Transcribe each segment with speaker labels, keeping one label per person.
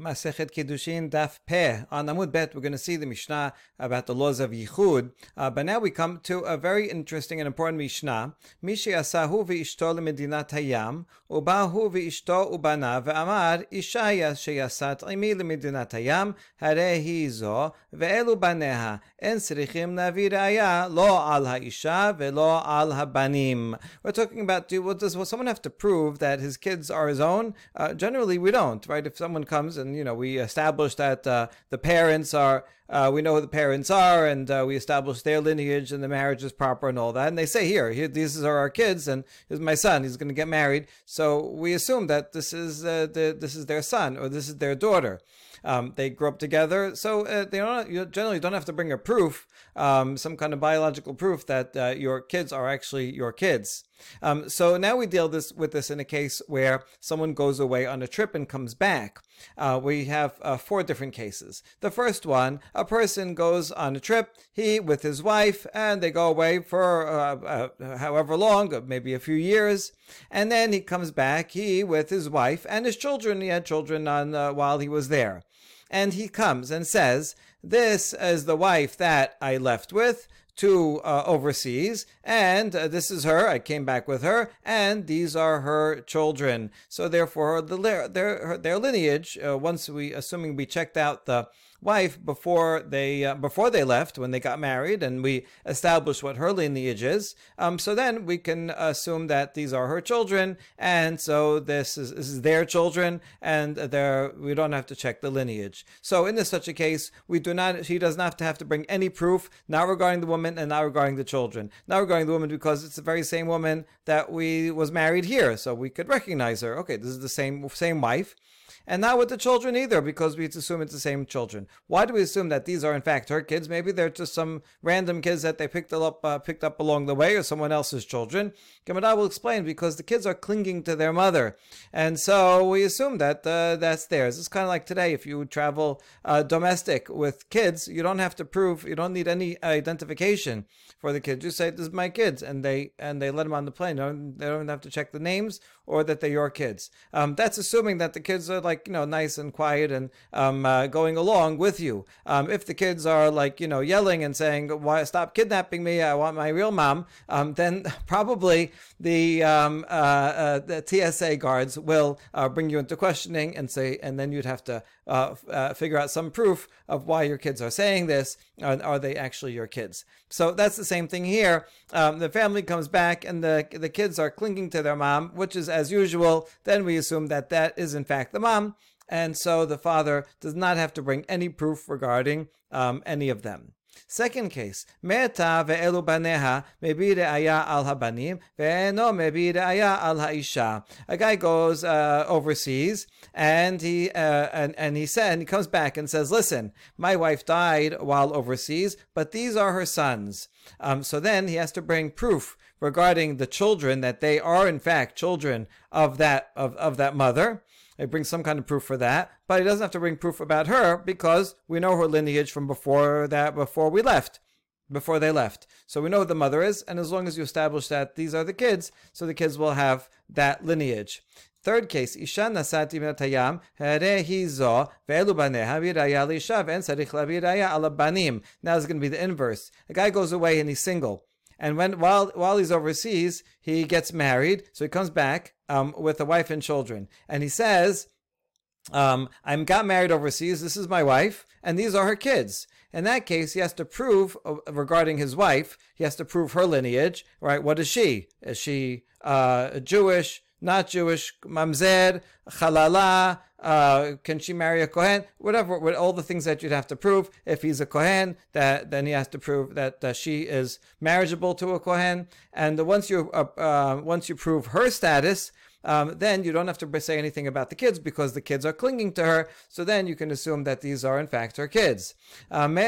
Speaker 1: Masechet Kiddushin Daf Peh. On Amud Bet, we're going to see the Mishnah about the laws of Yichud. Uh, but now we come to a very interesting and important Mishnah. Mishi asahu v'ishto lemedinat hayam, ubahu v'ishto ubana ve'amar ishaya sheyasat imi lemedinat hayam, hare hi zo, ve'elu baneha, en srichim navi raya, lo al ha'isha ve'lo al ha'banim. We're talking about, do, what does well, someone have to prove that his kids are his own? Uh, generally, we don't, right? If someone comes and you know we establish that uh, the parents are uh, we know who the parents are and uh, we establish their lineage and the marriage is proper and all that. And they say here, here these are our kids and here's my son. He's going to get married. So we assume that this is uh, the, this is their son or this is their daughter. Um, they grew up together, so uh, they don't, you generally don't have to bring a proof, um, some kind of biological proof that uh, your kids are actually your kids. Um, so now we deal this with this in a case where someone goes away on a trip and comes back. Uh, we have uh, four different cases. The first one, a person goes on a trip, he with his wife, and they go away for uh, uh however long, maybe a few years, and then he comes back, he with his wife and his children. He had children on uh, while he was there and he comes and says, This is the wife that I left with to uh, overseas, and uh, this is her. I came back with her, and these are her children. So therefore, the their their lineage. Uh, once we, assuming we checked out the wife before they uh, before they left when they got married, and we established what her lineage is. Um, so then we can assume that these are her children, and so this is, this is their children, and they we don't have to check the lineage. So in this such a case, we do not. She does not have to, have to bring any proof, not regarding the woman and now regarding the children. Now regarding the woman because it's the very same woman that we was married here, so we could recognize her. Okay, this is the same same wife and not with the children either, because we assume it's the same children. Why do we assume that these are in fact her kids? Maybe they're just some random kids that they picked up uh, picked up along the way, or someone else's children. Gemara will explain because the kids are clinging to their mother, and so we assume that uh, that's theirs. It's kind of like today, if you travel uh, domestic with kids, you don't have to prove, you don't need any identification for the kids. You say this is my kids, and they and they let them on the plane. They don't, they don't have to check the names or that they're your kids. Um, that's assuming that the kids are like you know nice and quiet and um, uh, going along with you. Um, if the kids are like you know yelling and saying why stop kidnapping me, I want my real mom, um, then probably the, um, uh, uh, the TSA guards will uh, bring you into questioning and say, and then you'd have to uh, uh, figure out some proof of why your kids are saying this. Are they actually your kids? So that's the same thing here. Um, the family comes back and the the kids are clinging to their mom, which is as usual. Then we assume that that is in fact the mom. And so the father does not have to bring any proof regarding um, any of them. Second case, meta ve'elu baneha mebi re'aya al habanim ve'eno mebi re'aya al ha'isha. A guy goes uh, overseas and he uh, and and he said and he comes back and says, "Listen, my wife died while overseas, but these are her sons." Um, so then he has to bring proof regarding the children that they are in fact children of that of, of that mother. He brings some kind of proof for that, but he doesn't have to bring proof about her because we know her lineage from before that, before we left, before they left. So we know who the mother is, and as long as you establish that these are the kids, so the kids will have that lineage. Third case, Isha nasati minatayam, zo, ve'elu baneha v'iraya l'isha, ve'en sarich laviraya. Now it's going to be the inverse. A guy goes away and he's single. And when while while he's overseas, he gets married. So he comes back um, with a wife and children, and he says, um, "I got married overseas. This is my wife, and these are her kids." In that case, he has to prove uh, regarding his wife. He has to prove her lineage. Right? What is she? Is she uh, Jewish? Not Jewish? Mamzer, Halala, uh, can she marry a Kohen? Whatever, with all the things that you'd have to prove. If he's a Kohen, that then he has to prove that uh, she is marriageable to a Kohen. And once you uh, uh, once you prove her status, um, then you don't have to say anything about the kids because the kids are clinging to her. So then you can assume that these are in fact her kids. Um,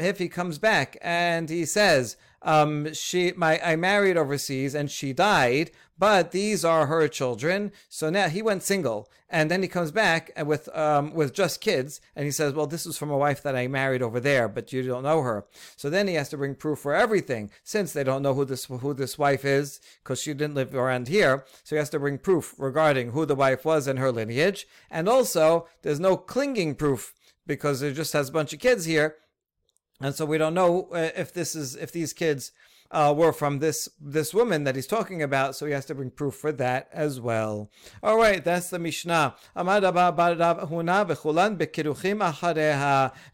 Speaker 1: if he comes back and he says, um, she my I married overseas and she died, but these are her children. So now he went single, and then he comes back and with um, with just kids, and he says, "Well, this is from a wife that I married over there, but you don't know her." So then he has to bring proof for everything, since they don't know who this who this wife is because she didn't live around here. So he has to bring proof regarding who the wife was and her lineage, and also there's no clinging proof because it just has a bunch of kids here and so we don't know uh, if this is if these kids uh, were from this this woman that he's talking about, so he has to bring proof for that as well. All right, that's the Mishnah.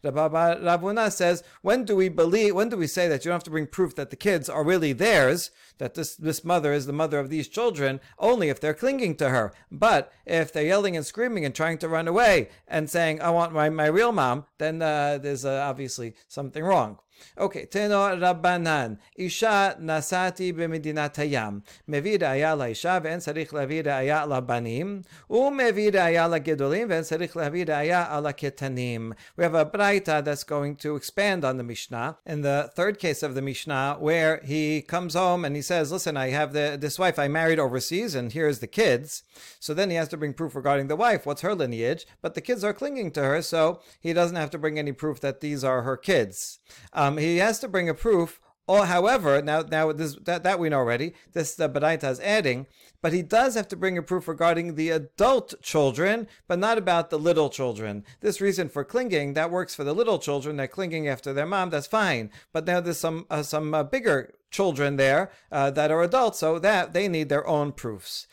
Speaker 1: Ravuna says, when do we believe? When do we say that you don't have to bring proof that the kids are really theirs? That this this mother is the mother of these children only if they're clinging to her. But if they're yelling and screaming and trying to run away and saying, "I want my, my real mom," then uh, there's uh, obviously something wrong. Okay, Teno Rabbanan, Isha Nasati B'Medinat Hayam, Mevi Ra'aya La'Isha Ve'en Sarich Lavi Ra'aya La'Banim, U'Mevi Ra'aya La'Gedolim Ve'en Sarich Lavi Ra'aya We have a Braita that's going to expand on the Mishnah in the third case of the Mishnah where he comes home and he says, listen, I have the, this wife I married overseas and here's the kids. So then he has to bring proof regarding the wife, what's her lineage, but the kids are clinging to her so he doesn't have to bring any proof that these are her kids. Um, um, he has to bring a proof. Or, however, now now this that, that we know already. This the Baraita is adding, but he does have to bring a proof regarding the adult children, but not about the little children. This reason for clinging that works for the little children. They're clinging after their mom. That's fine. But now there's some uh, some uh, bigger children there uh, that are adults, so that they need their own proofs.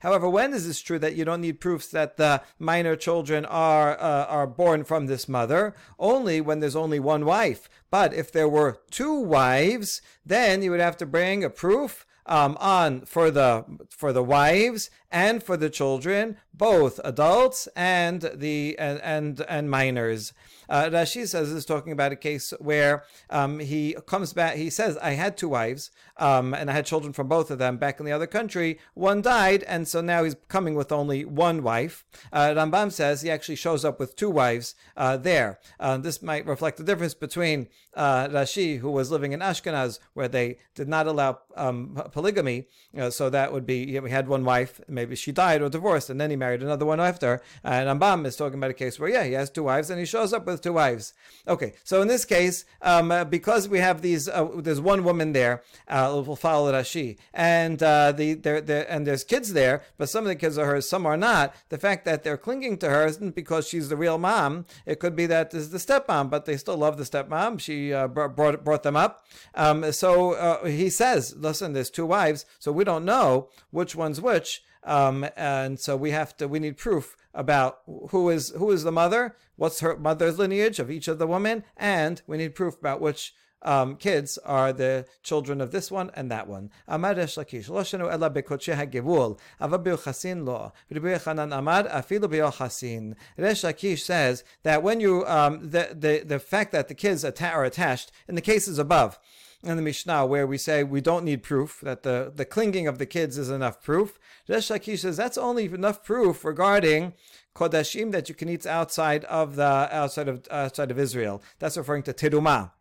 Speaker 1: However, when is this true that you don't need proofs that the minor children are uh, are born from this mother? Only when there's only one wife. But if there were two wives, then you would have to bring a proof um, on for the for the wives and for the children, both adults and the and and, and minors. Uh, Rashi says is talking about a case where um, he comes back. He says, "I had two wives, um, and I had children from both of them back in the other country. One died, and so now he's coming with only one wife." Uh, Rambam says he actually shows up with two wives uh, there. Uh, this might reflect the difference between uh, Rashi, who was living in Ashkenaz, where they did not allow um, polygamy, uh, so that would be you know, we had one wife, maybe she died or divorced, and then he married another one after. And Rambam is talking about a case where yeah, he has two wives, and he shows up with two wives. Okay, so in this case, um, uh, because we have these, uh, there's one woman there, uh, we'll follow Rashi, and uh, the there and there's kids there, but some of the kids are hers, some are not. The fact that they're clinging to her isn't because she's the real mom. It could be that is the stepmom, but they still love the stepmom. She uh, brought brought them up. Um, so uh, he says, listen, there's two wives, so we don't know which one's which. Um, and so we have to we need proof about who is who is the mother, what's her mother's lineage of each of the women, and we need proof about which um, kids are the children of this one and that one. Amar Resh Lakish, shenu ela bekotche hagevul, ava chasin lo. Rabbi Yochanan amar afilu chasin. Resh Lakish says that when you um, the, the the fact that the kids are attached in the cases above in the Mishnah where we say we don't need proof, that the, the clinging of the kids is enough proof. Resh Lakish says that's only enough proof regarding kodashim that you can eat outside of the outside of outside of Israel. That's referring to teruma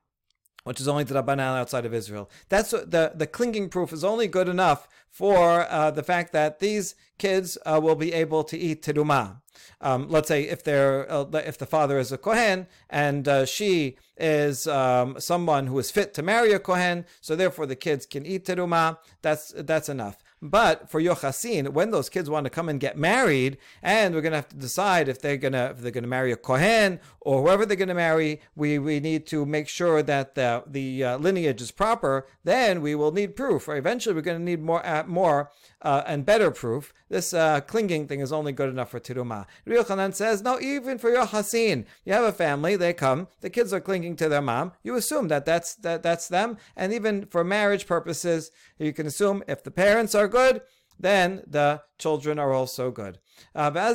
Speaker 1: which is only the Rabbanan outside of Israel. That's the the clinging proof is only good enough for uh, the fact that these kids uh, will be able to eat teruma. Um, let's say if they're uh, if the father is a kohen and uh, she is um, someone who is fit to marry a kohen, so therefore the kids can eat teruma. That's that's enough. But for Yochasin, when those kids want to come and get married, and we're going to have to decide if they're going to if they're going to marry a kohen or whoever they're going to marry, we, we need to make sure that the the uh, lineage is proper. Then we will need proof. Or eventually, we're going to need more uh, more uh, and better proof. This uh, clinging thing is only good enough for tiruma. Yochanan says no, even for Yochasin, you have a family, they come, the kids are clinging to their mom. You assume that that's that that's them, and even for marriage purposes, you can assume if the parents are good, then the children are also good. Uh, Rabbi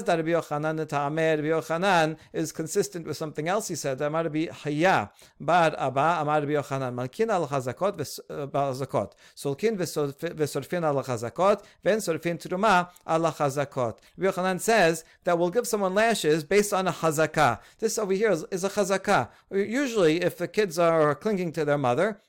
Speaker 1: Yochanan is consistent with something else he said. Amar Rabbi Haya, Bar Abba, Amar Rabbi Yochanan, Malkin al Chazakot v'Chazakot, Solkin v'Sorfin al Chazakot, Ven Sorfin Truma al Chazakot. Rabbi Yochanan says that we'll give someone lashes based on a chazakah. This over here is, is a chazakah. Usually, if the kids are clinging to their mother,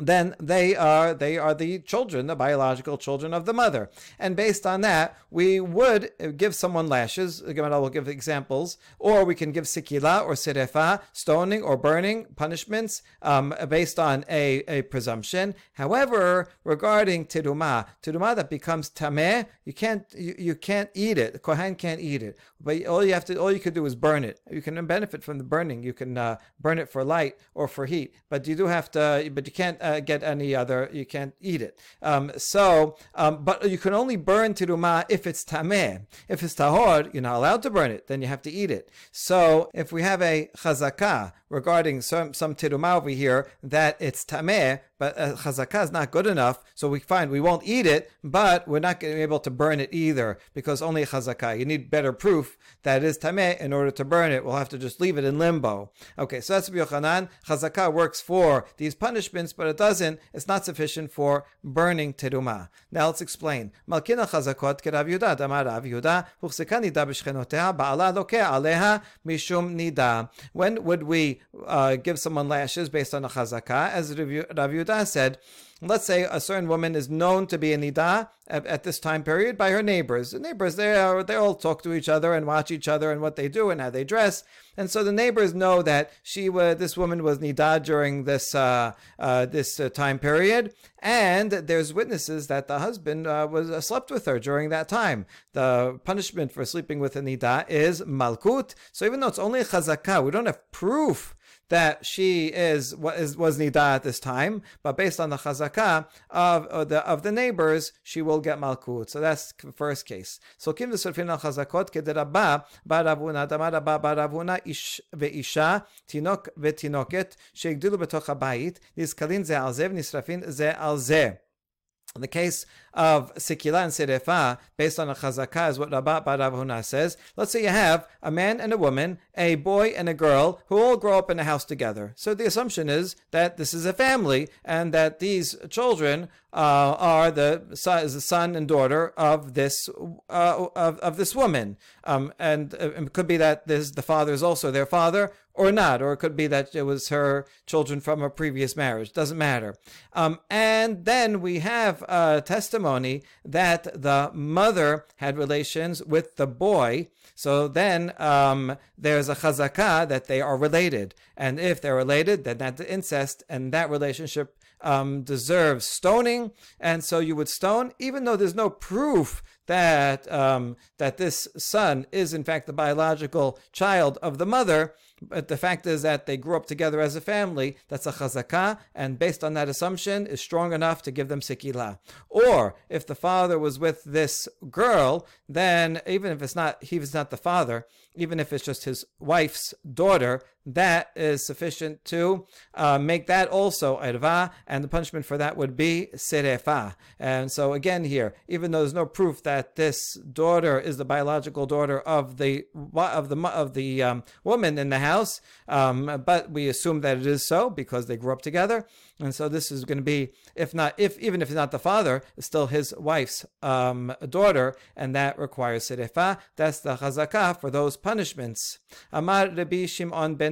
Speaker 1: then they are they are the children, the biological children of the mother. And based on that, we would give someone lashes. I will give examples, or we can give sikila or serefa, stoning or burning punishments um, based on a, a presumption. However, regarding tiruma, tiruma that becomes tameh, you can't you, you can't eat it. The kohen can't eat it, but all you have to all you could do is burn it. You can benefit from the burning. You can uh, burn it for light or for heat, but you do have to. But you can't. Uh, uh, get any other, you can't eat it. Um, so, um, but you can only burn tiruma if it's tameh. If it's tahor, you're not allowed to burn it, then you have to eat it. So, if we have a chazakah regarding some, some tiruma over here that it's tameh, but uh, chazakah is not good enough, so we find we won't eat it, but we're not going to be able to burn it either because only chazakah. You need better proof that it is tameh in order to burn it. We'll have to just leave it in limbo. Okay, so that's Yochanan. Chazakah works for these punishments, but it doesn't. It's not sufficient for burning teruma. Now let's explain. Malkina chazakot kerav Yudah, damar Rav Yudah, nida b'shchenotea, ba'ala aleha mishum nida. When would we uh, give someone lashes based on a chazakah? As Rav Said, let's say a certain woman is known to be a nida at, at, this time period by her neighbors. The neighbors, they are, they all talk to each other and watch each other and what they do and how they dress. And so the neighbors know that she was, this woman was nida during this, uh, uh, this uh, time period. And there's witnesses that the husband uh, was uh, slept with her during that time. The punishment for sleeping with a nida is malkut. So even though it's only chazakah, we don't have proof that she is was was nida at this time, but based on the chazakah of, the of the neighbors, she will get malkut. So that's the first case. So kim v'sorfin al chazakot kedirabba baravuna damar rabba baravuna ish veisha tinok ve'tinoket sheigdilu betoch habayit nizkalin ze al ze v'nisrafin ze al ze. In the case of Sikila and Serefa, based on a chazakah, is what Rabbat Baravuna says. Let's say you have a man and a woman, a boy and a girl, who all grow up in a house together. So the assumption is that this is a family and that these children uh, are the son, is the son and daughter of this uh, of, of this woman, um, and uh, it could be that this the father is also their father, or not, or it could be that it was her children from a previous marriage. Doesn't matter. Um, and then we have a testimony that the mother had relations with the boy. So then um, there's a chazakah that they are related, and if they're related, then that's incest, and that relationship um, deserves stoning, and so you would stone, even though there's no proof that um, that this son is in fact the biological child of the mother. But the fact is that they grew up together as a family. That's a chazakah, and based on that assumption, is strong enough to give them sikila. Or if the father was with this girl, then even if it's not he was not the father, even if it's just his wife's daughter, that is sufficient to uh, make that also irva, and the punishment for that would be serefa. And so again here, even though there's no proof that this daughter is the biological daughter of the of the of the um, woman in the house, um, but we assume that it is so because they grew up together. And so this is going to be, if not, if even if it's not the father, it's still his wife's um, daughter, and that requires serefa. That's the chazakah for those punishments. Amar Rabbi Shimon ben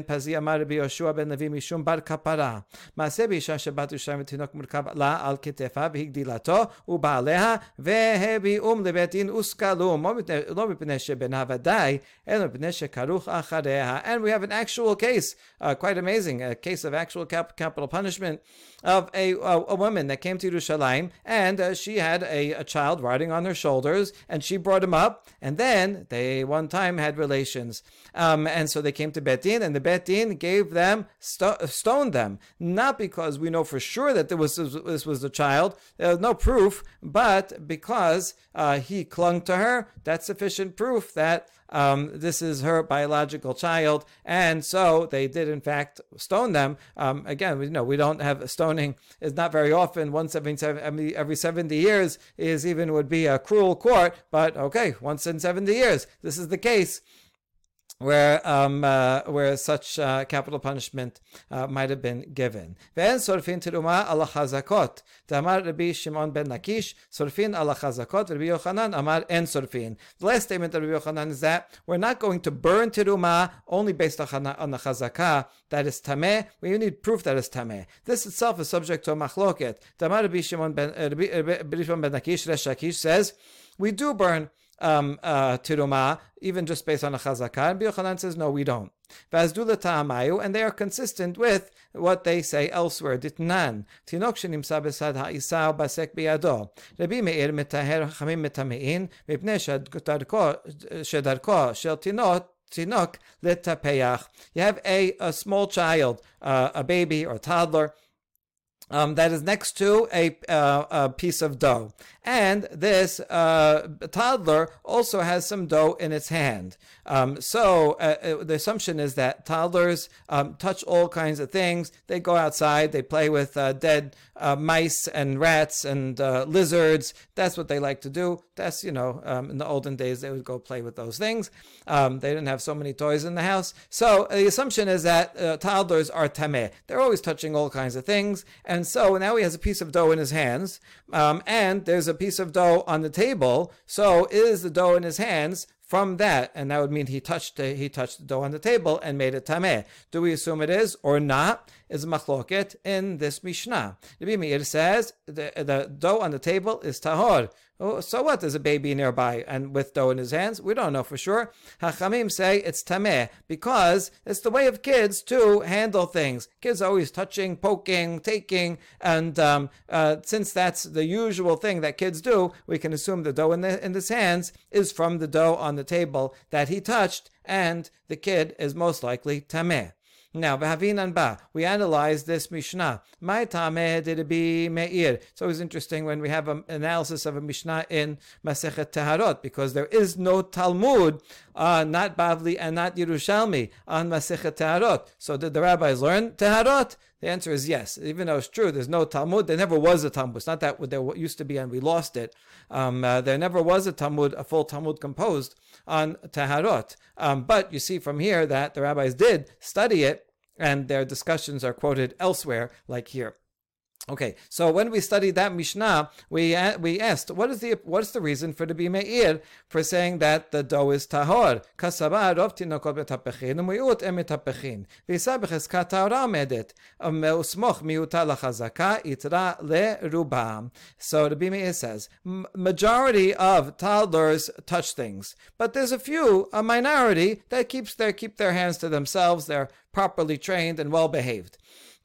Speaker 1: and we have an actual case, uh, quite amazing, a case of actual cap- capital punishment of a, a, a woman that came to Yerushalayim and uh, she had a, a child riding on her shoulders and she brought him up and then they one time had relations. Um, and so they came to Beit Din and the Bet gave them, sto- stoned them, not because we know for sure that was, this was the child, there was no proof, but because uh, he clung to her, that's sufficient proof that um, this is her biological child, and so they did in fact stone them. Um, again, we know we don't have stoning is not very often. Once every every seventy years is even would be a cruel court, but okay, once in seventy years, this is the case where um, uh, where such uh, capital punishment uh, might have been given. Ve'en sorfin teruma ala chazakot. Damar Rabbi Shimon ben Lakish sorfin ala chazakot. Rabbi Yochanan amar en sorfin. The last statement of Rabbi Yochanan is that we're not going to burn teruma only based on the chazakah that is tameh. We need proof that is tameh. This itself is subject to a machloket. Damar Rabbi Shimon ben Rabbi Shimon ben Lakish Resh says we do burn um, uh, tiruma, even just based on a chazakah. And Yochanan says, no, we don't. Vazdula ta'amayu, and they are consistent with what they say elsewhere. Ditnan, tinok shenimsa besad ha'isa basek biyado. Rabbi Meir mitaher chamim mitamein, mipnei shedarko shel tinot, tinok letapeach. You have a, a small child, uh, a baby or a toddler, um, that is next to a, uh, a, piece of dough. And this uh, toddler also has some dough in its hand. Um, so uh, uh, the assumption is that toddlers um, touch all kinds of things. They go outside, they play with uh, dead uh, mice and rats and lizards. That's what they like to do. That's, you know, um, in the olden days, they would go play with those things. Um, they didn't have so many toys in the house. So the assumption is that toddlers are tameh. They're always touching all kinds of things. And and so now he has a piece of dough in his hands, um, and there's a piece of dough on the table. So is the dough in his hands from that, and that would mean he touched he touched the dough on the table and made it tameh. Do we assume it is or not? Is machloket in this mishnah? Rabbi Meir says the, the dough on the table is tahor. Oh, so what? There's a baby nearby and with dough in his hands. We don't know for sure. Hachamim say it's tameh because it's the way of kids to handle things. Kids are always touching, poking, taking, and um, uh, since that's the usual thing that kids do, we can assume the dough in, the, in his hands is from the dough on the table that he touched, and the kid is most likely tameh. Now, v'havinan ba, we analyze this Mishnah. My tameh did be meir. It's always interesting when we have an analysis of a Mishnah in Masechet Teharot because there is no Talmud, uh, not Bavli and not Yerushalmi on Masechet Teharot. So did the rabbis learn Teharot? The answer is yes. Even though it's true, there's no Talmud. There never was a Talmud. It's not that there used to be and we lost it. Um, uh, there never was a Talmud, a full Talmud composed on Taharot. Um, but you see from here that the rabbis did study it, and their discussions are quoted elsewhere, like here. Okay, so when we studied that Mishnah, we we asked what is the what is the reason for the bimeir for saying that the dough is tahor? Kasabar rov tinokot betapechin umiut emetapechin. V'isa b'cheskat tahora medet usmoch miuta lachazaka itra le So the bimeir says majority of toddlers touch things, but there's a few, a minority that keeps their keep their hands to themselves. They're properly trained and well behaved.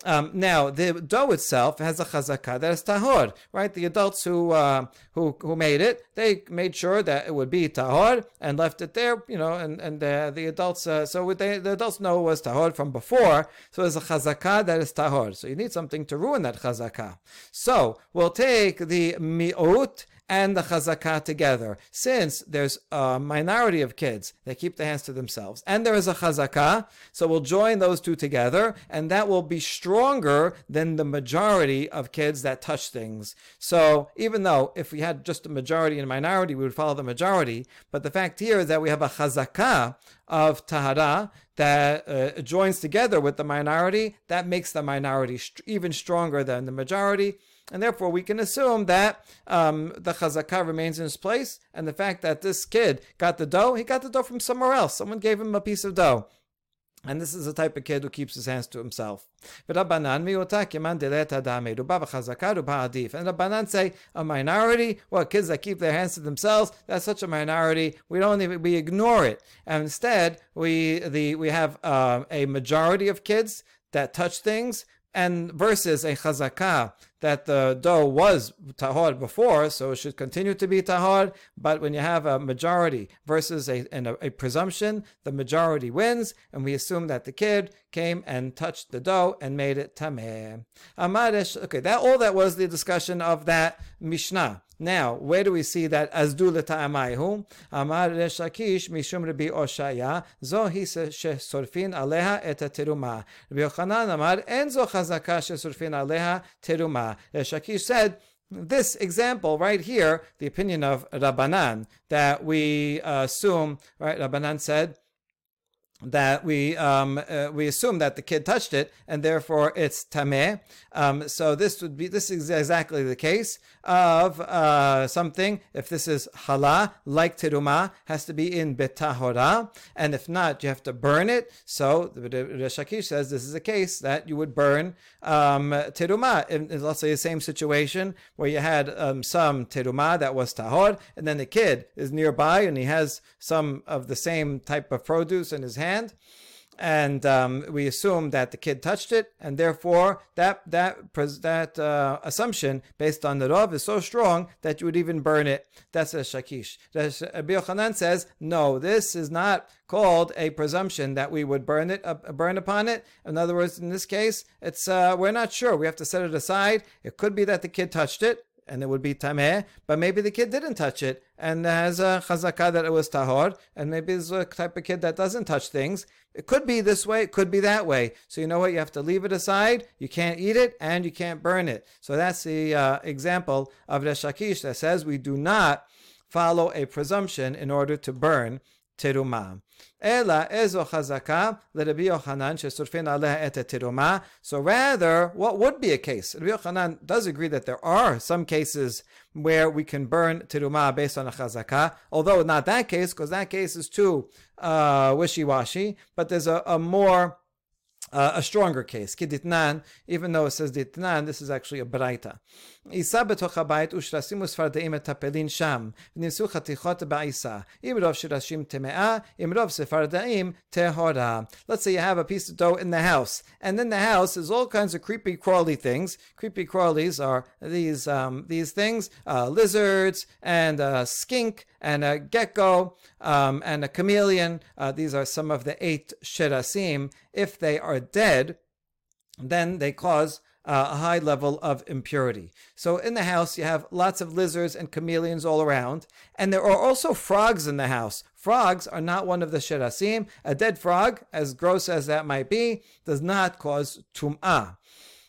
Speaker 1: Um, now, the dough itself has a chazakah that is tahor, right? The adults who uh, who who made it, they made sure that it would be tahor and left it there, you know, and and uh, the adults, uh, so they, the adults know it was tahor from before, so there's a chazakah that is tahor. So you need something to ruin that chazakah. So we'll take the mi'ut and the chazakah together. Since there's a minority of kids that keep their hands to themselves, and there is a chazakah, so we'll join those two together, and that will be stronger than the majority of kids that touch things. So even though if we had just a majority and a minority, we would follow the majority, but the fact here is that we have a chazakah of tahara that uh, joins together with the minority, that makes the minority st- even stronger than the majority and therefore we can assume that um, the chazakah remains in its place, and the fact that this kid got the dough, he got the dough from somewhere else. Someone gave him a piece of dough. And this is the type of kid who keeps his hands to himself. And Rabbanan say a minority, well, kids that keep their hands to themselves, that's such a minority. We don't even we ignore it. And instead, we the we have uh, a majority of kids that touch things, and versus a chazakah that the dough was tahor before, so it should continue to be tahor. But when you have a majority versus a, a, a, presumption, the majority wins, and we assume that the kid came and touched the dough and made it tameh. Amarish. Okay, that all that was the discussion of that mishnah. Now, where do we see that azdu l'ta'amayhu? Amar Resh Lakish mishum Rabbi Oshaya, zo hi shesorfin aleha et teruma. Rabbi Yochanan amar en chazaka aleha teruma. Resh Lakish said, this example right here, the opinion of Rabbanan, that we assume, right, Rabbanan said, that we um, uh, we assume that the kid touched it and therefore it's tameh. Um, so this would be this is exactly the case of uh, something. If this is hala like teruma, has to be in betahora, and if not, you have to burn it. So the Resh Lakish says this is a case that you would burn um, teruma. In, let's say the same situation where you had um, some teruma that was tahor, and then the kid is nearby and he has some of the same type of produce in his hand hand, and um, we assume that the kid touched it, and therefore that that that uh, assumption based on the Rav is so strong that you would even burn it. That's a shakish. Rabbi Yochanan says no. This is not called a presumption that we would burn it uh, burn upon it. In other words, in this case, it's uh, we're not sure. We have to set it aside. It could be that the kid touched it and it would be tameh, but maybe the kid didn't touch it and has a chazakah that it was tahor, and maybe it's a type of kid that doesn't touch things. It could be this way, it could be that way. So you know what? You have to leave it aside. You can't eat it, and you can't burn it. So that's the uh, example of Resh Lakish that says we do not follow a presumption in order to burn teruma. Ela ezo chazaka leRabbi Yochanan shesurfin aleha et teruma. So rather, what would be a case? Rabbi Yochanan does agree that there are some cases where we can burn teruma based on a chazaka, although not that case, because that case is too uh, wishy-washy. But there's a, a more uh, a stronger case. Kiditnan, even though it says ditnan, this is actually a braita. יישא בתוך הבית ושרסים וספרדעים מטפלין שם, ונמצאו חתיכות בעיסה. אם רוב שרשים טמאה, אם רוב ספרדעים טהורה. Let's say you have a piece of dough in the house, and in the house is all kinds of creepy crawly things. Creepy crawlies are these um, these things, uh, lizards and a skink and a gecko um, and a chameleon. Uh, these are some of the eight sherasim. If they are dead, then they cause uh, a high level of impurity. So in the house, you have lots of lizards and chameleons all around, and there are also frogs in the house. Frogs are not one of the sherasim. A dead frog, as gross as that might be, does not cause tum'ah.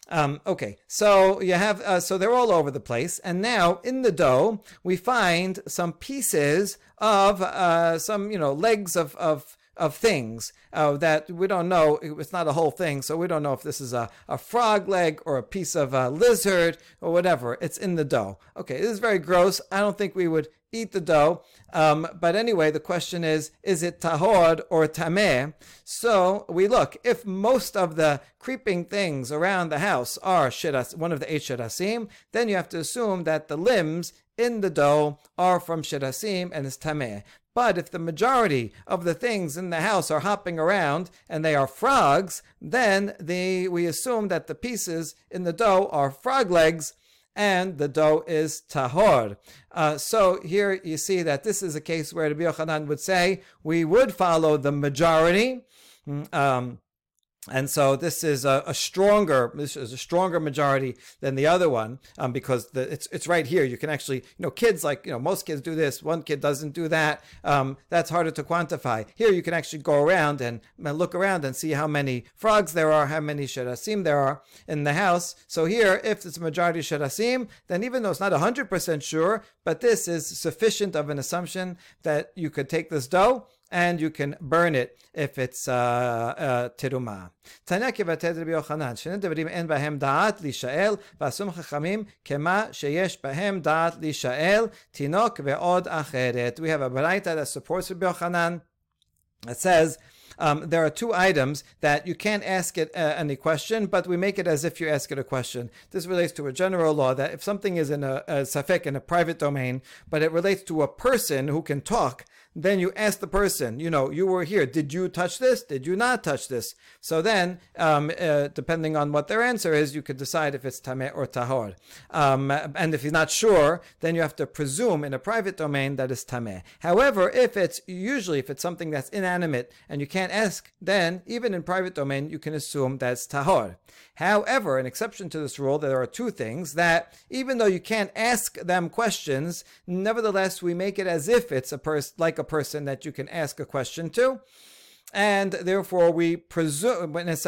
Speaker 1: Um, okay, so you have uh, so they're all over the place, and now in the dough we find some pieces of uh, some you know legs of of of things uh, that we don't know. It's not a whole thing, so we don't know if this is a, a frog leg or a piece of a lizard or whatever. It's in the dough. Okay, this is very gross. I don't think we would eat the dough. Um, but anyway, the question is, is it tahor or tameh? So we look, if most of the creeping things around the house are shiras, one of the eight shirasim, then you have to assume that the limbs in the dough are from shirasim and is tameh. But if the majority of the things in the house are hopping around and they are frogs, then the, we assume that the pieces in the dough are frog legs and the dough is tahor. Uh, so here you see that this is a case where Rabbi Yochanan would say we would follow the majority. Mm, um, and so this is a, a, stronger this is a stronger majority than the other one um, because the, it's it's right here. You can actually you know kids like you know most kids do this. One kid doesn't do that. Um, that's harder to quantify. Here you can actually go around and, look around and see how many frogs there are how many sherasim there are in the house. So here if it's a majority sherasim then even though it's not 100% sure but this is sufficient of an assumption that you could take this dough and you can burn it if it's uh, uh, teruma. Tanaki Rabbi Yochanan, shene devarim en da'at lishael, v'asum chachamim kema sheyesh da'at lishael, tinok ve'od acheret. We have a baraita that supports Rabbi Yochanan. It says, um, there are two items that you can't ask it uh, any question, but we make it as if you ask it a question. This relates to a general law that if something is in a, a safek in a private domain, but it relates to a person who can talk, then you ask the person, you know, you were here. Did you touch this? Did you not touch this? So then, um, uh, depending on what their answer is, you could decide if it's tameh or tahor. Um, and if he's not sure, then you have to presume in a private domain that it's tameh. However, if it's usually if it's something that's inanimate and you can't ask, then even in private domain you can assume that's tahor. However, an exception to this rule, there are two things that even though you can't ask them questions, nevertheless we make it as if it's a person like a person that you can ask a question to and therefore we presume when it's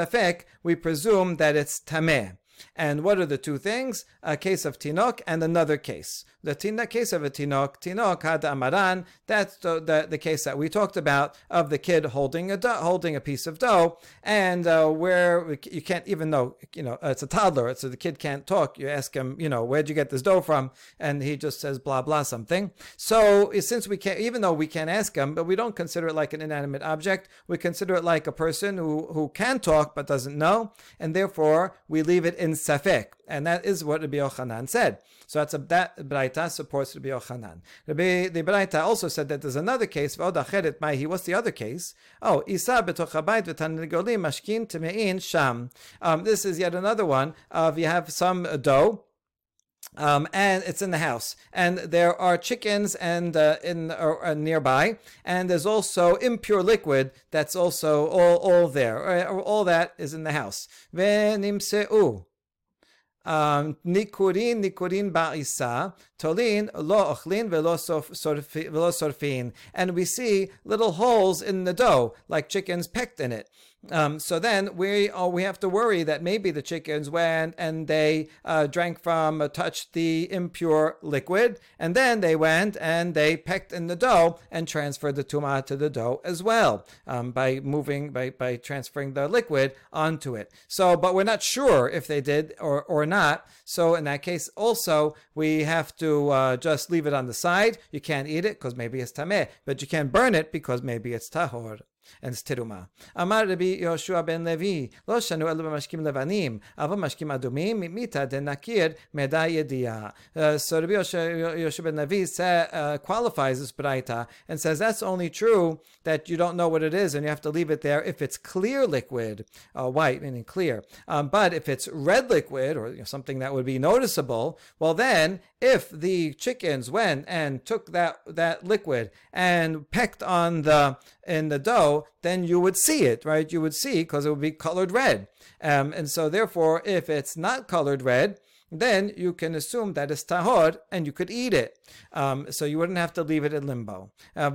Speaker 1: we presume that it's tameh. And what are the two things? A case of tinok and another case. The tina, case of a tinok, tinok had amaran. That's the, the, the, case that we talked about of the kid holding a dough, holding a piece of dough, and uh, where you can't even know, you know, it's a toddler, so the kid can't talk. You ask him, you know, where'd you get this dough from, and he just says blah blah something. So since we can't, even though we can't ask him, but we don't consider it like an inanimate object, we consider it like a person who who can talk but doesn't know, and therefore we leave it in safek, and that is what Rabbi Yochanan said. So that's a, that Braita supports Rabbi Yochanan. Rabbi, the Braita also said that there's another case. What's the other case? Oh, Isa mashkin temein sham. Um, this is yet another one of you have some dough. Um, and it's in the house, and there are chickens and uh, in uh, nearby, and there's also impure liquid that's also all all there. All that is in the house. Um, nikurin, Nikurin Ba'isa, Tolin, Lo Ochlin, Velo Sorfin. And we see little holes in the dough, like chickens pecked in it. Um, so then we oh, we have to worry that maybe the chickens went and they uh, drank from, uh, touched the impure liquid, and then they went and they pecked in the dough and transferred the tumah to the dough as well um, by moving by by transferring the liquid onto it. So, but we're not sure if they did or or not. So in that case, also we have to uh, just leave it on the side. You can't eat it because maybe it's tameh, but you can burn it because maybe it's tahor and teruma. Amar Rabbi Yoshua ben Levi, lo shanu elu b'mashkim levanim, ava mashkim adumim, mita de nakir meda yediyah. Uh, so Rabbi Yoshua ben Levi uh, qualifies this braita and says that's only true that you don't know what it is and you have to leave it there if it's clear liquid, uh, white meaning clear. Um, but if it's red liquid or you know, something that would be noticeable, well then if the chickens went and took that that liquid and pecked on the in the dough, then you would see it, right? You would see because it would be colored red. Um, and so therefore, if it's not colored red, then you can assume that it's tahor and you could eat it. Um, so you wouldn't have to leave it in limbo. Uh,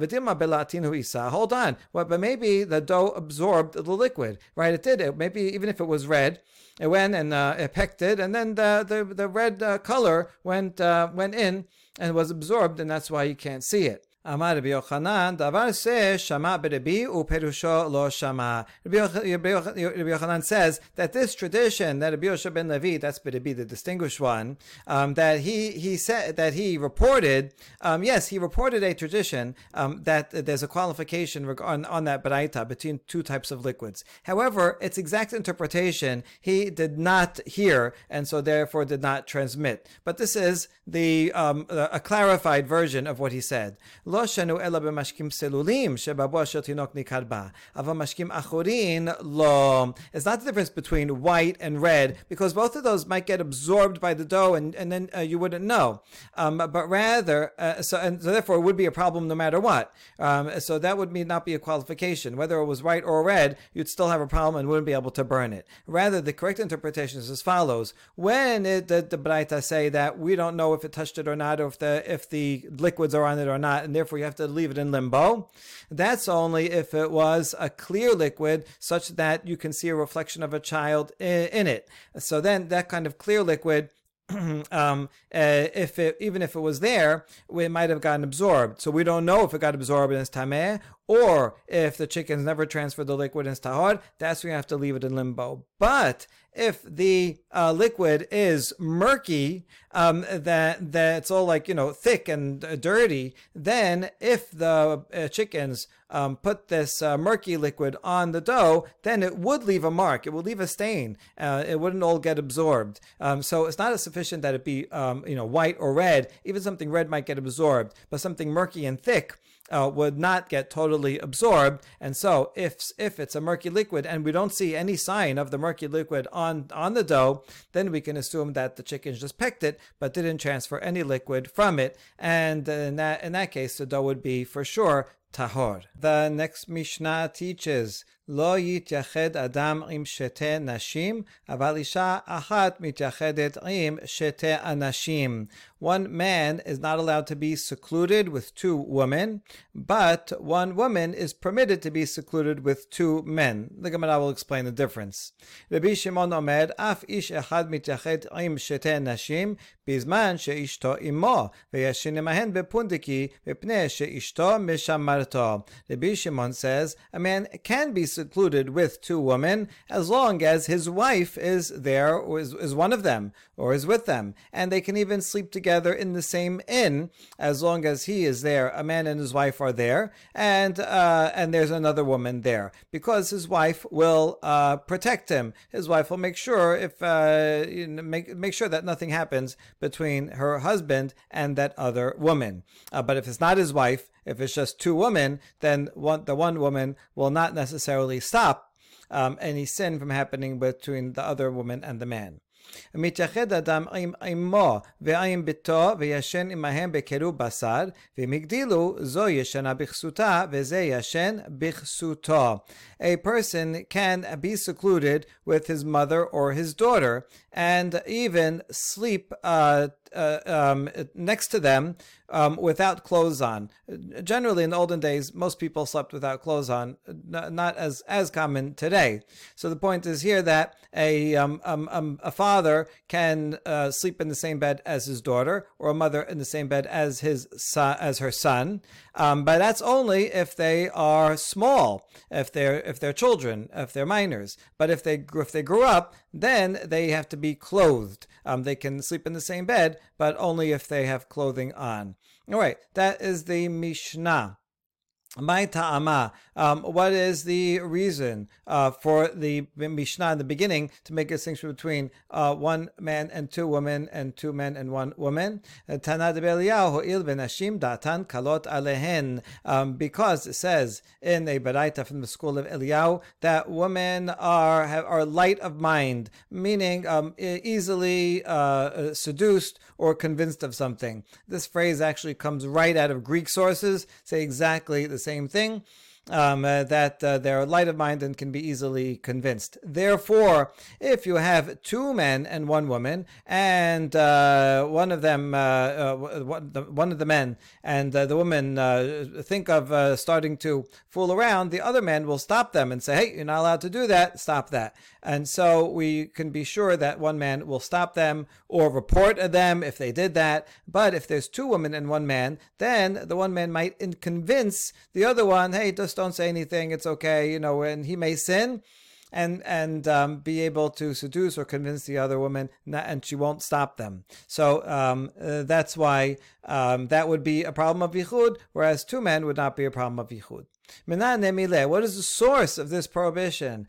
Speaker 1: hold on. Well, but maybe the dough absorbed the liquid, right? It did. It, maybe even if it was red, it went and uh, it pecked it, and then the the, the red uh, color went uh, went in and was absorbed, and that's why you can't see it. אמר רבי יוחנן, דבר זה שמע ברבי ופירושו לא שמע. Rabbi Yochanan says that this tradition that Rabbi Yosha ben Levi, that's Rabbi the distinguished one, um, that he he said that he reported, um, yes, he reported a tradition um, that there's a qualification on, on that baraita between two types of liquids. However, its exact interpretation he did not hear, and so therefore did not transmit. But this is the um, a clarified version of what he said. לא שנו אלא במשקים סלולים שבבוא של תינוק ניכר בה, אבל משקים אחורין לא. It's not the difference between white and red, because both of those might get absorbed by the dough and, and then uh, you wouldn't know. Um, but rather, uh, so, and so therefore it would be a problem no matter what. Um, so that would mean not be a qualification. Whether it was white or red, you'd still have a problem and wouldn't be able to burn it. Rather, the correct interpretation is as follows. When it, the, the Braita say that we don't know if it touched it or not, or if the, if the liquids are on it or not, and therefore you have to leave it in limbo. That's only if it was a clear liquid such that you can see a reflection of a child in, it. So then that kind of clear liquid um, uh, if it, even if it was there, it might have gotten absorbed. So we don't know if it got absorbed in its tameh or if the chickens never transferred the liquid in tahor. That's when you have to leave it in limbo. But if the uh, liquid is murky, um, that that's all like you know thick and uh, dirty, then if the uh, chickens um, put this uh, murky liquid on the dough, then it would leave a mark. It would leave a stain. Uh, it wouldn't all get absorbed. Um, so it's not as sufficient that it be um, you know white or red. Even something red might get absorbed, but something murky and thick uh, would not get totally absorbed. And so, if if it's a murky liquid and we don't see any sign of the murky liquid on on the dough, then we can assume that the chickens just pecked it but didn't transfer any liquid from it. And in that in that case, the dough would be for sure tahor. The next Mishnah teaches לא יתייחד אדם עם שתי נשים, אבל אישה אחת מתייחדת עם שתי אנשים. One man is not allowed to be secluded with two women, but one woman is permitted to be secluded with two men. The Gemara will explain the difference. Rabbi Shimon Omer, אף איש אחד מתייחד עם שתי נשים, בזמן שאשתו עמו, וישן עמהן בפונדקי, מפני שאשתו משמרתו. Rabbi Shimon says, a man can be secluded with two women as long as his wife is there or is, is one of them or is with them. And they can even sleep together in the same inn as long as he is there. A man and his wife are there, and uh, and there's another woman there because his wife will uh, protect him. His wife will make sure if uh, you know, make make sure that nothing happens between her husband and that other woman. Uh, but if it's not his wife, if it's just two women, then one, the one woman will not necessarily stop um, any sin from happening between the other woman and the man. מתייחד אדם עם אמו ועם ביתו וישן עמהם בקירוב בשר, ואם הגדילו, זו ישנה בכסותה וזה ישן בכסותו. A person can be secluded with his mother or his daughter and even sleep uh, uh, um, next to them um, without clothes on. Generally, in the olden days, most people slept without clothes on, not as as common today. So the point is here that a um, um, um a father can uh, sleep in the same bed as his daughter, or a mother in the same bed as his son, as her son. Um, but that's only if they are small, if they're if they're children, if they're minors. But if they if they grew up, then they have to be clothed. Um, they can sleep in the same bed, but only if they have clothing on. All right, that is the Mishnah. My ta'ama, um, what is the reason uh, for the Mishnah in the beginning to make a distinction between uh, one man and two women and two men and one woman? Uh, Tana v'nashim datan kalot alehen, um, because it says in a baraita from the school of Eliyahu that women are are light of mind, meaning um, easily uh, uh, seduced or convinced of something. This phrase actually comes right out of Greek sources, say exactly the same thing. Um, uh, that uh, they're light of mind and can be easily convinced. Therefore, if you have two men and one woman, and uh, one of them, uh, uh, one of the men and uh, the woman think of starting to fool around, the other man will stop them and say, "Hey, you're not allowed to do that. Stop that." And so we can be sure that one man will stop them or report them if they did that. But if there's two women and one man, then the one man might convince the other one, hey, just don't say anything. It's okay, you know, and he may sin and and um, be able to seduce or convince the other woman, and she won't stop them. So um, uh, that's why um, that would be a problem of yichud, whereas two men would not be a problem of yichud. What is the source of this prohibition?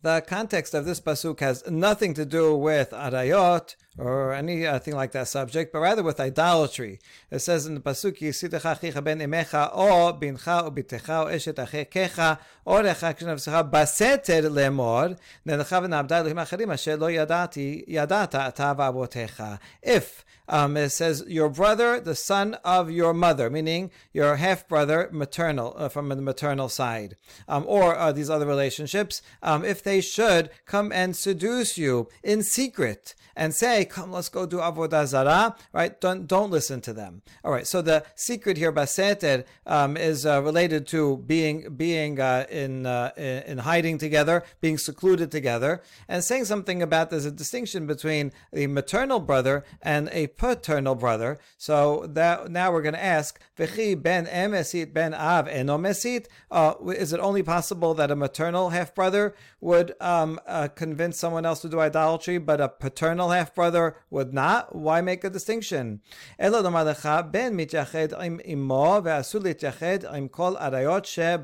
Speaker 1: The context of this pasuk has nothing to do with arayot or anything uh, like that subject, but rather with idolatry. It says in the pasuk, "Yisitecha achicha ben imecha o bincha o bitecha o eshet achekecha אורך כשנפסחה בסתר לאמור, נלכה ונעבדה אלוהים אחרים אשר לא ידעתי, ידעת אתה ואבותיך. If um, it says your brother, the son of your mother, meaning your half brother, maternal uh, from the maternal side, um, or uh, these other relationships. Um, if they should come and seduce you in secret and say, "Come, let's go do avodah zarah," right? Don't don't listen to them. All right. So the secret here, baseter, um, is uh, related to being being uh, in, uh, in hiding together, being secluded together, and saying something about there's a distinction between a maternal brother and a paternal brother. So that now we're going to ask, V'chi ben emesit ben av. Uh, is it only possible that a maternal half brother would um, uh, convince someone else to do idolatry, but a paternal half brother would not? Why make a distinction? ben mitjached im imo ve'asul im kol arayot she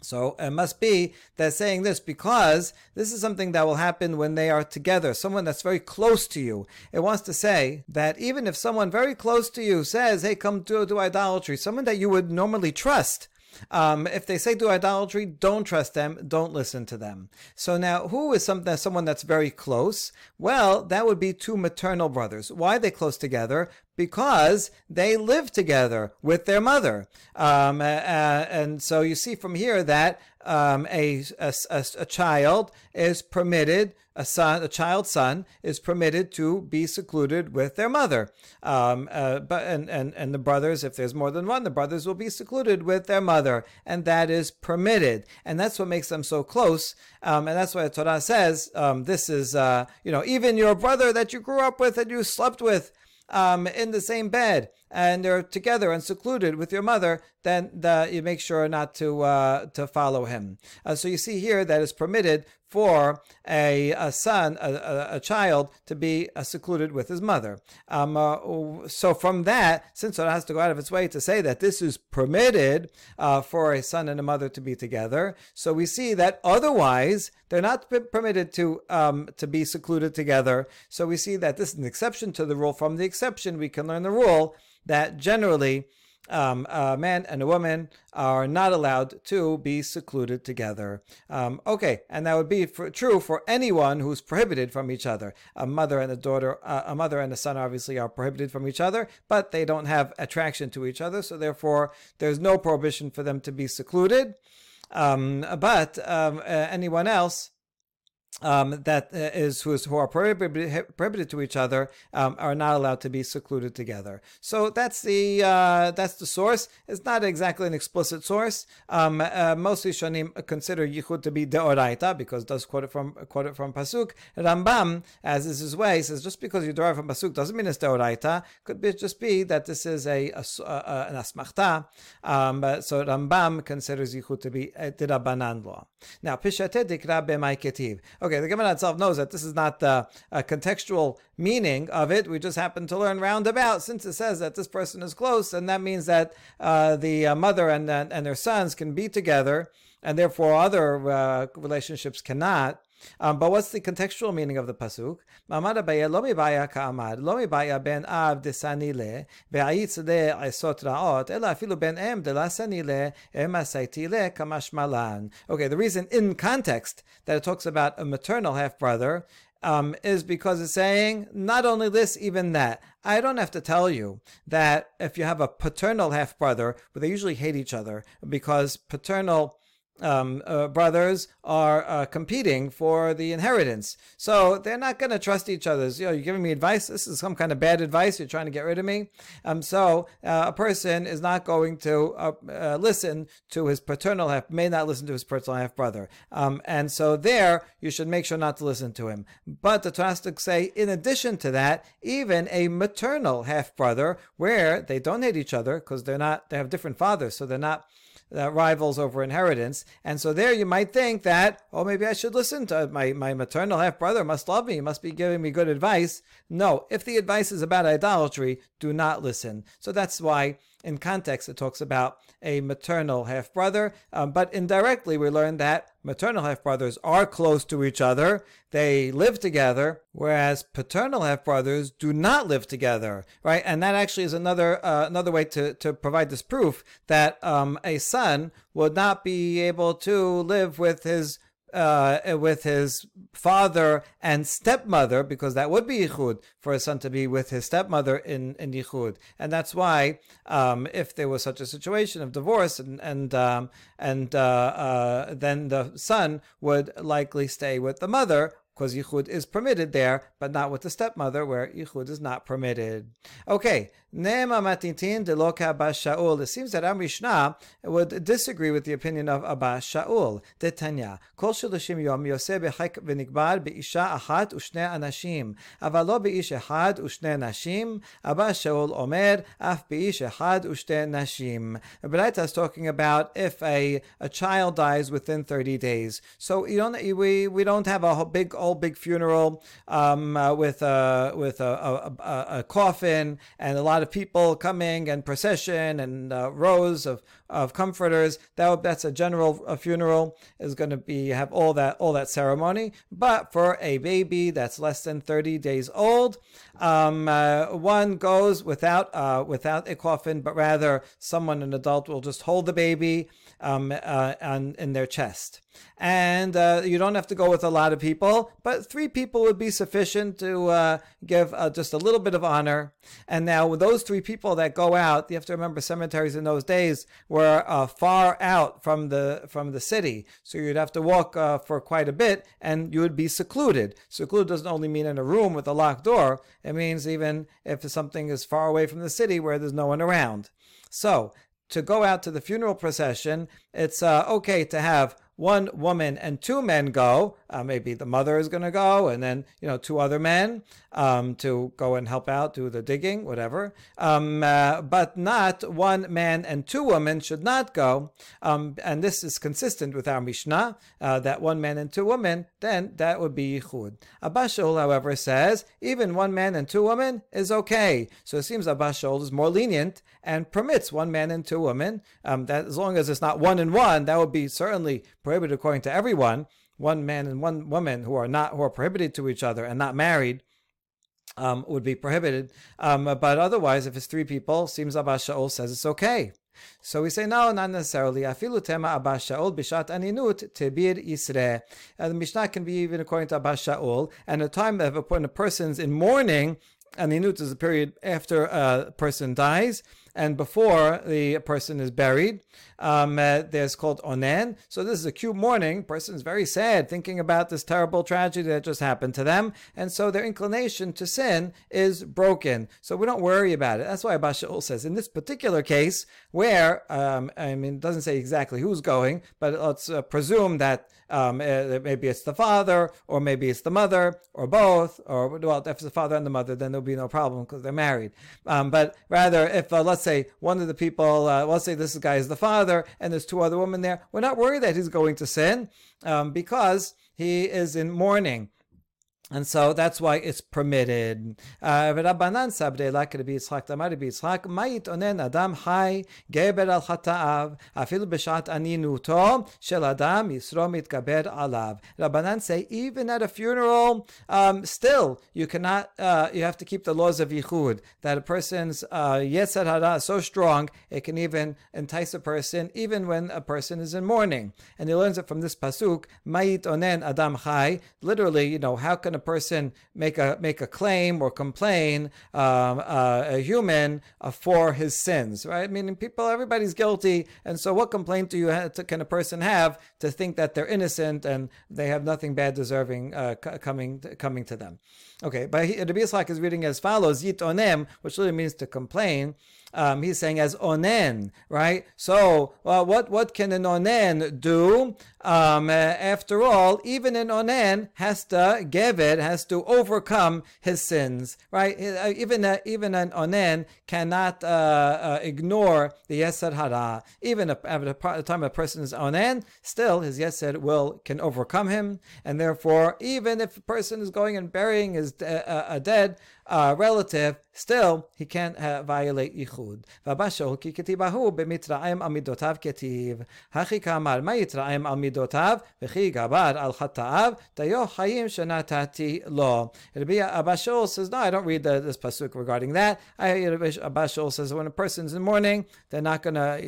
Speaker 1: So it must be that saying this because this is something that will happen when they are together, someone that's very close to you. It wants to say that even if someone very close to you says, hey, come do idolatry, someone that you would normally trust, um, if they say do idolatry, don't trust them, don't listen to them. So now, who is some, someone that's very close? Well, that would be two maternal brothers. Why are they close together? Because they live together with their mother. Um, uh, and so you see from here that um, a, a, a, child is permitted, a son, a child's son is permitted to be secluded with their mother. Um, uh, but and, and and the brothers, if there's more than one, the brothers will be secluded with their mother, and that is permitted. And that's what makes them so close. Um, and that's why the Torah says um, this is, uh, you know, even your brother that you grew up with and you slept with um, in the same bed and they're together and secluded with your mother, then the, you make sure not to uh, to follow him. Uh, so you see here that it's permitted for a, a son, a, a, child, to be uh, secluded with his mother. Um, uh, so from that, since it has to go out of its way to say that this is permitted uh, for a son and a mother to be together, so we see that otherwise they're not permitted to um, to be secluded together. So we see that this is an exception to the rule. From the exception, we can learn the rule that generally um, a man and a woman are not allowed to be secluded together. Um, okay, and that would be for, true for anyone who's prohibited from each other. A mother and a daughter, uh, a mother and a son, obviously are prohibited from each other, but they don't have attraction to each other, so therefore there's no prohibition for them to be secluded. Um, but um, uh, anyone else um, that uh, is who, is, who are prohibited, prohibited to each other um, are not allowed to be secluded together. So that's the uh, that's the source. It's not exactly an explicit source. Um, uh, most Rishonim consider yichud to be deoraita because does quote it from quote it from pasuk. Rambam, as is his way, says just because you derive from pasuk doesn't mean it's deoraita. Could be, just be that this is a, a, a an asmachta. Um, so Rambam considers yichud to be a dirabanan law. Now pishateh dikra b'may Okay, the Gemara itself knows that this is not the uh, contextual meaning of it. We just happen to learn roundabout since it says that this person is close, and that means that uh, the uh, mother and, and their sons can be together, and therefore other uh, relationships cannot. Um, but what's the contextual meaning of the pasuk? Ben ben em de lasani le, em asaiti le kamash. Okay, the reason in context that it talks about a maternal half-brother um, is because it's saying not only this, even that. I don't have to tell you that if you have a paternal half brother, but they usually hate each other because paternal um, uh, brothers are uh, competing for the inheritance. So they're not going to trust each other. You know, you're giving me advice. This is some kind of bad advice. You're trying to get rid of me. Um, so uh, a person is not going to uh, uh, listen to his paternal half, may not listen to his paternal half brother. Um, and so there, you should make sure not to listen to him. But the Tanastic say, in addition to that, even a maternal half brother, where they don't hate each other because they're not, they have different fathers, so they're not uh, rivals over inheritance. And so there you might think that, oh, maybe I should listen to my, my maternal half brother must love me, must be giving me good advice. No, if the advice is about idolatry, do not listen. So that's why in context it talks about a maternal half brother, um, but indirectly we learn that maternal half brothers are close to each other. They live together, whereas paternal half brothers do not live together, right? And that actually is another uh, another way to, to provide this proof that um, a son would not be able to live with his uh, with his father and stepmother, because that would be yichud for a son to be with his stepmother in, in yichud, and that's why um, if there was such a situation of divorce and and um, and uh, uh, then the son would likely stay with the mother because yichud is permitted there, but not with the stepmother, where yichud is not permitted. Okay, Neema matintin de loka Abbas Shaul. It seems that Amrishna would disagree with the opinion of Abbas Shaul. De Tanya, kol shloshim yom yoseh b'chek v'nikbar be'isha achat u'shnei anashim, אבל לא באיש אחד ושני נשים. Abbas Shaul omer, af באיש אחד ושתי נשים. Braita is talking about if a, a child dies within 30 days. So you don't, we, we don't have a big whole big funeral um, uh, with a with a, a, a, a, coffin and a lot of people coming and procession and uh, rows of of comforters. That that's a general a funeral is going to be have all that all that ceremony. But for a baby that's less than thirty days old, um, uh, one goes without uh, without a coffin, but rather someone an adult will just hold the baby um, uh, on, in their chest and uh, you don't have to go with a lot of people, but three people would be sufficient to uh, give uh, just a little bit of honor. And now, with those three people that go out, you have to remember cemeteries in those days were uh, far out from the from the city, so you'd have to walk uh, for quite a bit, and you would be secluded. Secluded doesn't only mean in a room with a locked door; it means even if something is far away from the city where there's no one around. So to go out to the funeral procession, it's uh, okay to have one woman and two men go. Uh, maybe the mother is going to go, and then you know two other men um, to go and help out, do the digging, whatever. Um, uh, but not one man and two women should not go. Um, and this is consistent with our Mishnah uh, that one man and two women. Then that would be yichud. Abba Shaul, however, says even one man and two women is okay. So it seems Abba Shaul is more lenient and permits one man and two women. Um, that as long as it's not one and one, that would be certainly prohibited according to everyone. One man and one woman who are not who are prohibited to each other and not married. Um, would be prohibited, um, but otherwise, if it's three people, seems Abba Shaul says it's okay. So we say no, not necessarily. Afilu tema Abba Shaul bishat aninut tebir isre. Uh, the Mishnah can be even according to Abba Shaul, and the time of when a person's in mourning, and aninut is the period after a person dies and before the person is buried. Um, uh, there's called onen. So this is a cute morning. Person is very sad, thinking about this terrible tragedy that just happened to them, and so their inclination to sin is broken. So we don't worry about it. That's why Abba Shaul says in this particular case, where um, I mean, it doesn't say exactly who's going, but let's uh, presume that um, uh, maybe it's the father, or maybe it's the mother, or both, or well, if it's the father and the mother, then there'll be no problem because they're married. Um, but rather, if uh, let's say one of the people, uh, let's say this guy is the father, and there's two other women there, we're not worried that he's going to sin um, because he is in mourning. And so that's why it's permitted. Uh, Rabbanan sabde ma'it onen adam hay geber al afil b'shat aninuto shel adam yisro mitgaber alav. Rabbanan say even at a funeral, um, still you cannot. Uh, you have to keep the laws of yichud that a person's uh, yetzer hara is so strong it can even entice a person even when a person is in mourning. And he learns it from this pasuk ma'it onen adam hay. Literally, you know, how can a person make a make a claim or complain um, uh, a human uh, for his sins, right? Meaning people, everybody's guilty, and so what complaint do you have to, can a person have to think that they're innocent and they have nothing bad deserving uh, coming coming to them? Okay, but he, Rabbi Yitzchak is reading as follows: Yit onem, which literally means to complain um, he's saying as onen, right? So, well, what what can an onen do? Um, after all, even an onen has to give it, has to overcome his sins, right? Uh, even uh, even an onen cannot uh, uh, ignore the yetzer hara. Even at the time a person is onen, still his yetzer will can overcome him, and therefore, even if a person is going and burying his his uh, a dead uh, relative, still he can't uh, violate yichud. V'bashol ki ketibahu b'mitraim amidotav ketiv. Hachi kamar amidotav v'chi gabar al chataav dayo chayim shenatati lo. Rabbi Abba Shaul says, no, I don't read the, this pasuk regarding that. Rabbi Abba Shaul says, when a person's in mourning, they're not gonna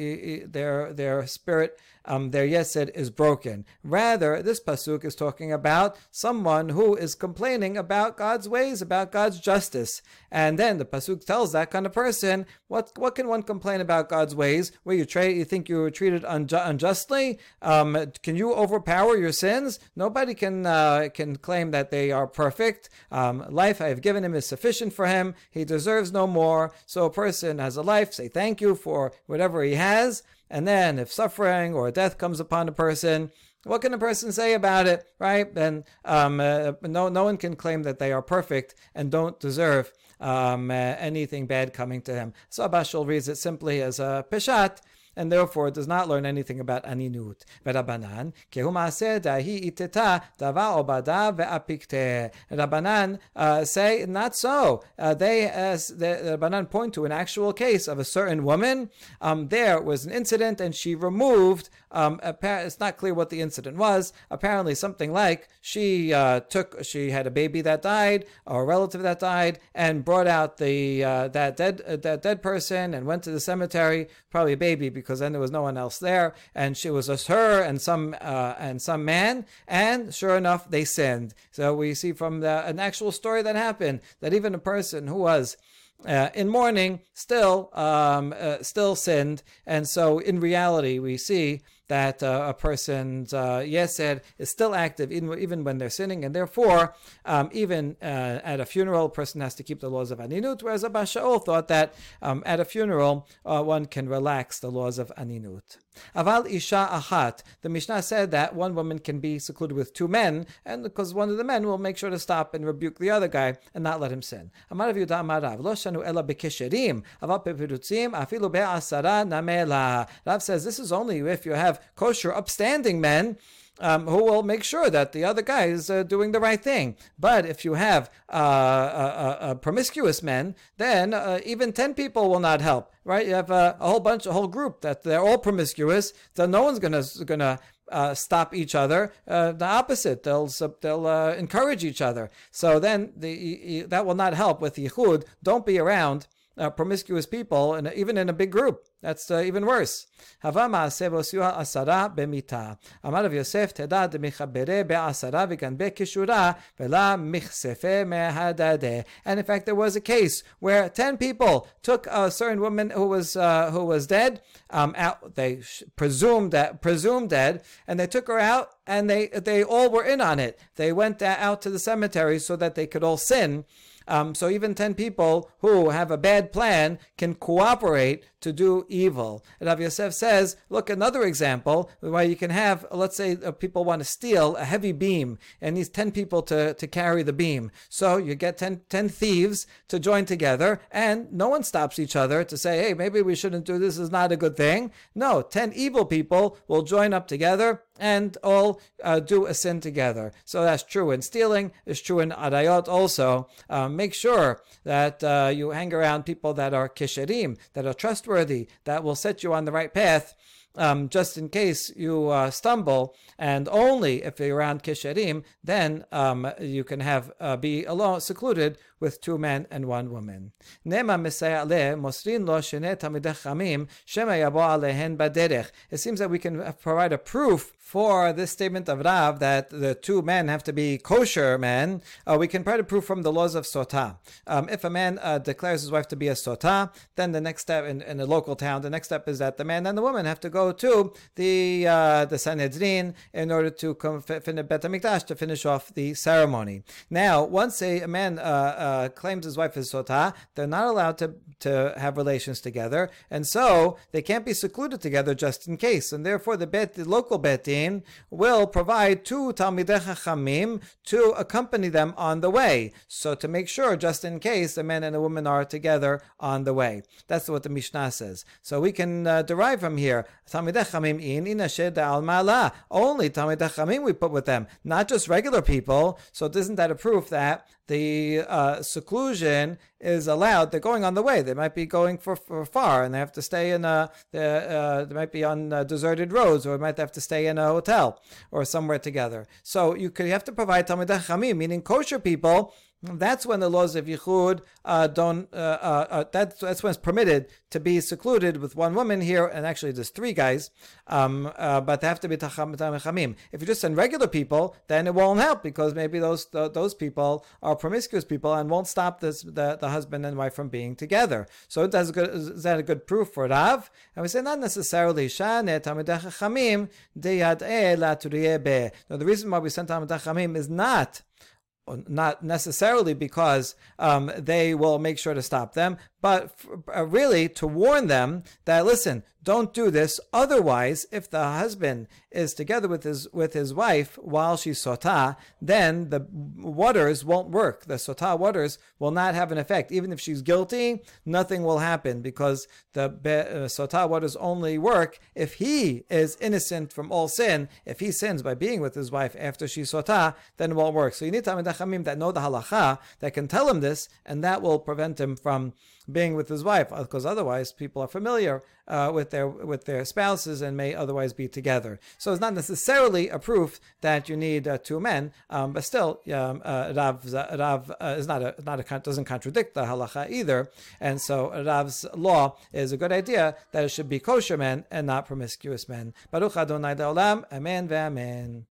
Speaker 1: their their spirit um, their yetzer is broken. Rather, this pasuk is talking about someone who is complaining about God's ways, about God's justice. And then the pasuk tells that kind of person, what what can one complain about God's ways? Where you tra- you think you were treated unju- unjustly? Um, can you overpower your sins? Nobody can uh, can claim that they are perfect. Um, life I have given him is sufficient for him. He deserves no more. So a person has a life. Say thank you for whatever he has. And then if suffering or death comes upon a person, what can a person say about it, right? Then um, uh, no, no one can claim that they are perfect and don't deserve um, uh, anything bad coming to him. So Abba Shaul reads it simply as a peshat, and therefore does not learn anything about aninut. V'Rabbanan, kehu maaseh dahi iteta dava obada ve'apikte. Rabbanan uh, say not so. Uh, they, as the Rabbanan point to an actual case of a certain woman. Um, there was an incident, and she removed. Um, it's not clear what the incident was. Apparently, something like she uh, took, she had a baby that died, or a relative that died, and brought out the uh, that dead uh, that dead person and went to the cemetery, probably a baby because then there was no one else there, and she was just her and some uh, and some man, and sure enough, they sinned. So we see from the, an actual story that happened that even a person who was uh, in mourning still um, uh, still sinned, and so in reality we see that uh, a person's uh, yetzer is still active even, even when they're sinning, and therefore, um, even uh, at a funeral, a person has to keep the laws of aninut, whereas Abba Shaul thought that um, at a funeral, uh, one can relax the laws of aninut. Aval isha ahat. The Mishnah said that one woman can be secluded with two men, and because one of the men will make sure to stop and rebuke the other guy and not let him sin. Amar Yehuda Amarav lo shanu ela bekesherim aval pepirutzim afilu be'asara namela. Rav says this is only if you have kosher, upstanding men. Um, who will make sure that the other guy is uh, doing the right thing. But if you have uh, promiscuous men, then uh, even 10 people will not help, right? You have a, a, whole bunch, a whole group that they're all promiscuous, so no one's going to gonna, uh, stop each other. Uh, the opposite, they'll they'll uh, encourage each other. So then the that will not help with yichud. Don't be around promiscuous people, and even in a big group. That's uh, even worse. Amar Rav Yosef teda v'ganbe kishura v'la michsefe. And in fact, there was a case where ten people took a certain woman who was uh, who was dead. Um, out they presumed that presumed dead, and they took her out, and they they all were in on it. They went out to the cemetery so that they could all sin. Um, so even 10 people who have a bad plan can cooperate to do evil. And Rav Yosef says, look, another example where you can have, let's say, uh, people want to steal a heavy beam and needs 10 people to, to carry the beam. So you get 10, 10 thieves to join together and no one stops each other to say, hey, maybe we shouldn't do this, this is not a good thing. No, 10 evil people will join up together and all uh, do a sin together. So that's true in stealing, it's true in arayot also. Um, make sure that uh, you hang around people that are kisherim, that are trustworthy, that will set you on the right path um, just in case you uh, stumble, and only if you're around kisharim, then um, you can have uh, be alone, secluded with two men and one woman. It seems that we can provide a proof for this statement of Rav that the two men have to be kosher men. Uh, we can provide a proof from the laws of sota. Um, if a man uh, declares his wife to be a sota, then the next step in, in a local town, the next step is that the man and the woman have to go to the uh, the Sanhedrin in order to come finish to finish off the ceremony. Now, once a, a man uh, uh, claims his wife is sotah, they're not allowed to to have relations together, and so they can't be secluded together just in case. And therefore, the bet the local Beit Din will provide two talmidei chachamim to accompany them on the way. So to make sure, just in case, the man and the woman are together on the way. That's what the Mishnah says. So we can uh, derive from here Talmidei Chamim in inashed al mala. Only Talmidei Chamim we put with them, not just regular people. So isn't that a proof that the uh, seclusion is allowed? They're going on the way. They might be going for, for far, and they have to stay in a. Uh, they might be on uh, deserted roads, or they might have to stay in a hotel or somewhere together. So you could you have to provide Talmidei Chamim, meaning kosher people that's when the laws of Yichud uh, don't, uh, uh, uh, that's, that's when it's permitted to be secluded with one woman here, and actually there's three guys, um, uh, but they have to be Tachamim. If you just send regular people, then it won't help because maybe those those people are promiscuous people and won't stop this, the, the husband and wife from being together. So that's good, is that a good proof for Rav? And we say not necessarily. Now, the reason why we send Talmidei Chachamim is not not necessarily because um, they will make sure to stop them, but uh, really to warn them that listen, don't do this. Otherwise, if the husband is together with his with his wife while she's sotah, then the waters won't work. The sotah waters will not have an effect. Even if she's guilty, nothing will happen because the uh, sotah waters only work if he is innocent from all sin. If he sins by being with his wife after she's sotah, then it won't work. So you need Talmid Chachamim that know the halacha that can tell him this, and that will prevent him from being with his wife, because otherwise people are familiar uh, with their with their spouses and may otherwise be together. So it's not necessarily a proof that you need uh, two men, um, but still, um, uh, Rav, Rav uh, is not a not a doesn't contradict the halacha either, and so Rav's law is a good idea that it should be kosher men and not promiscuous men. Baruch Adonai Olam, Amen ve'Amen.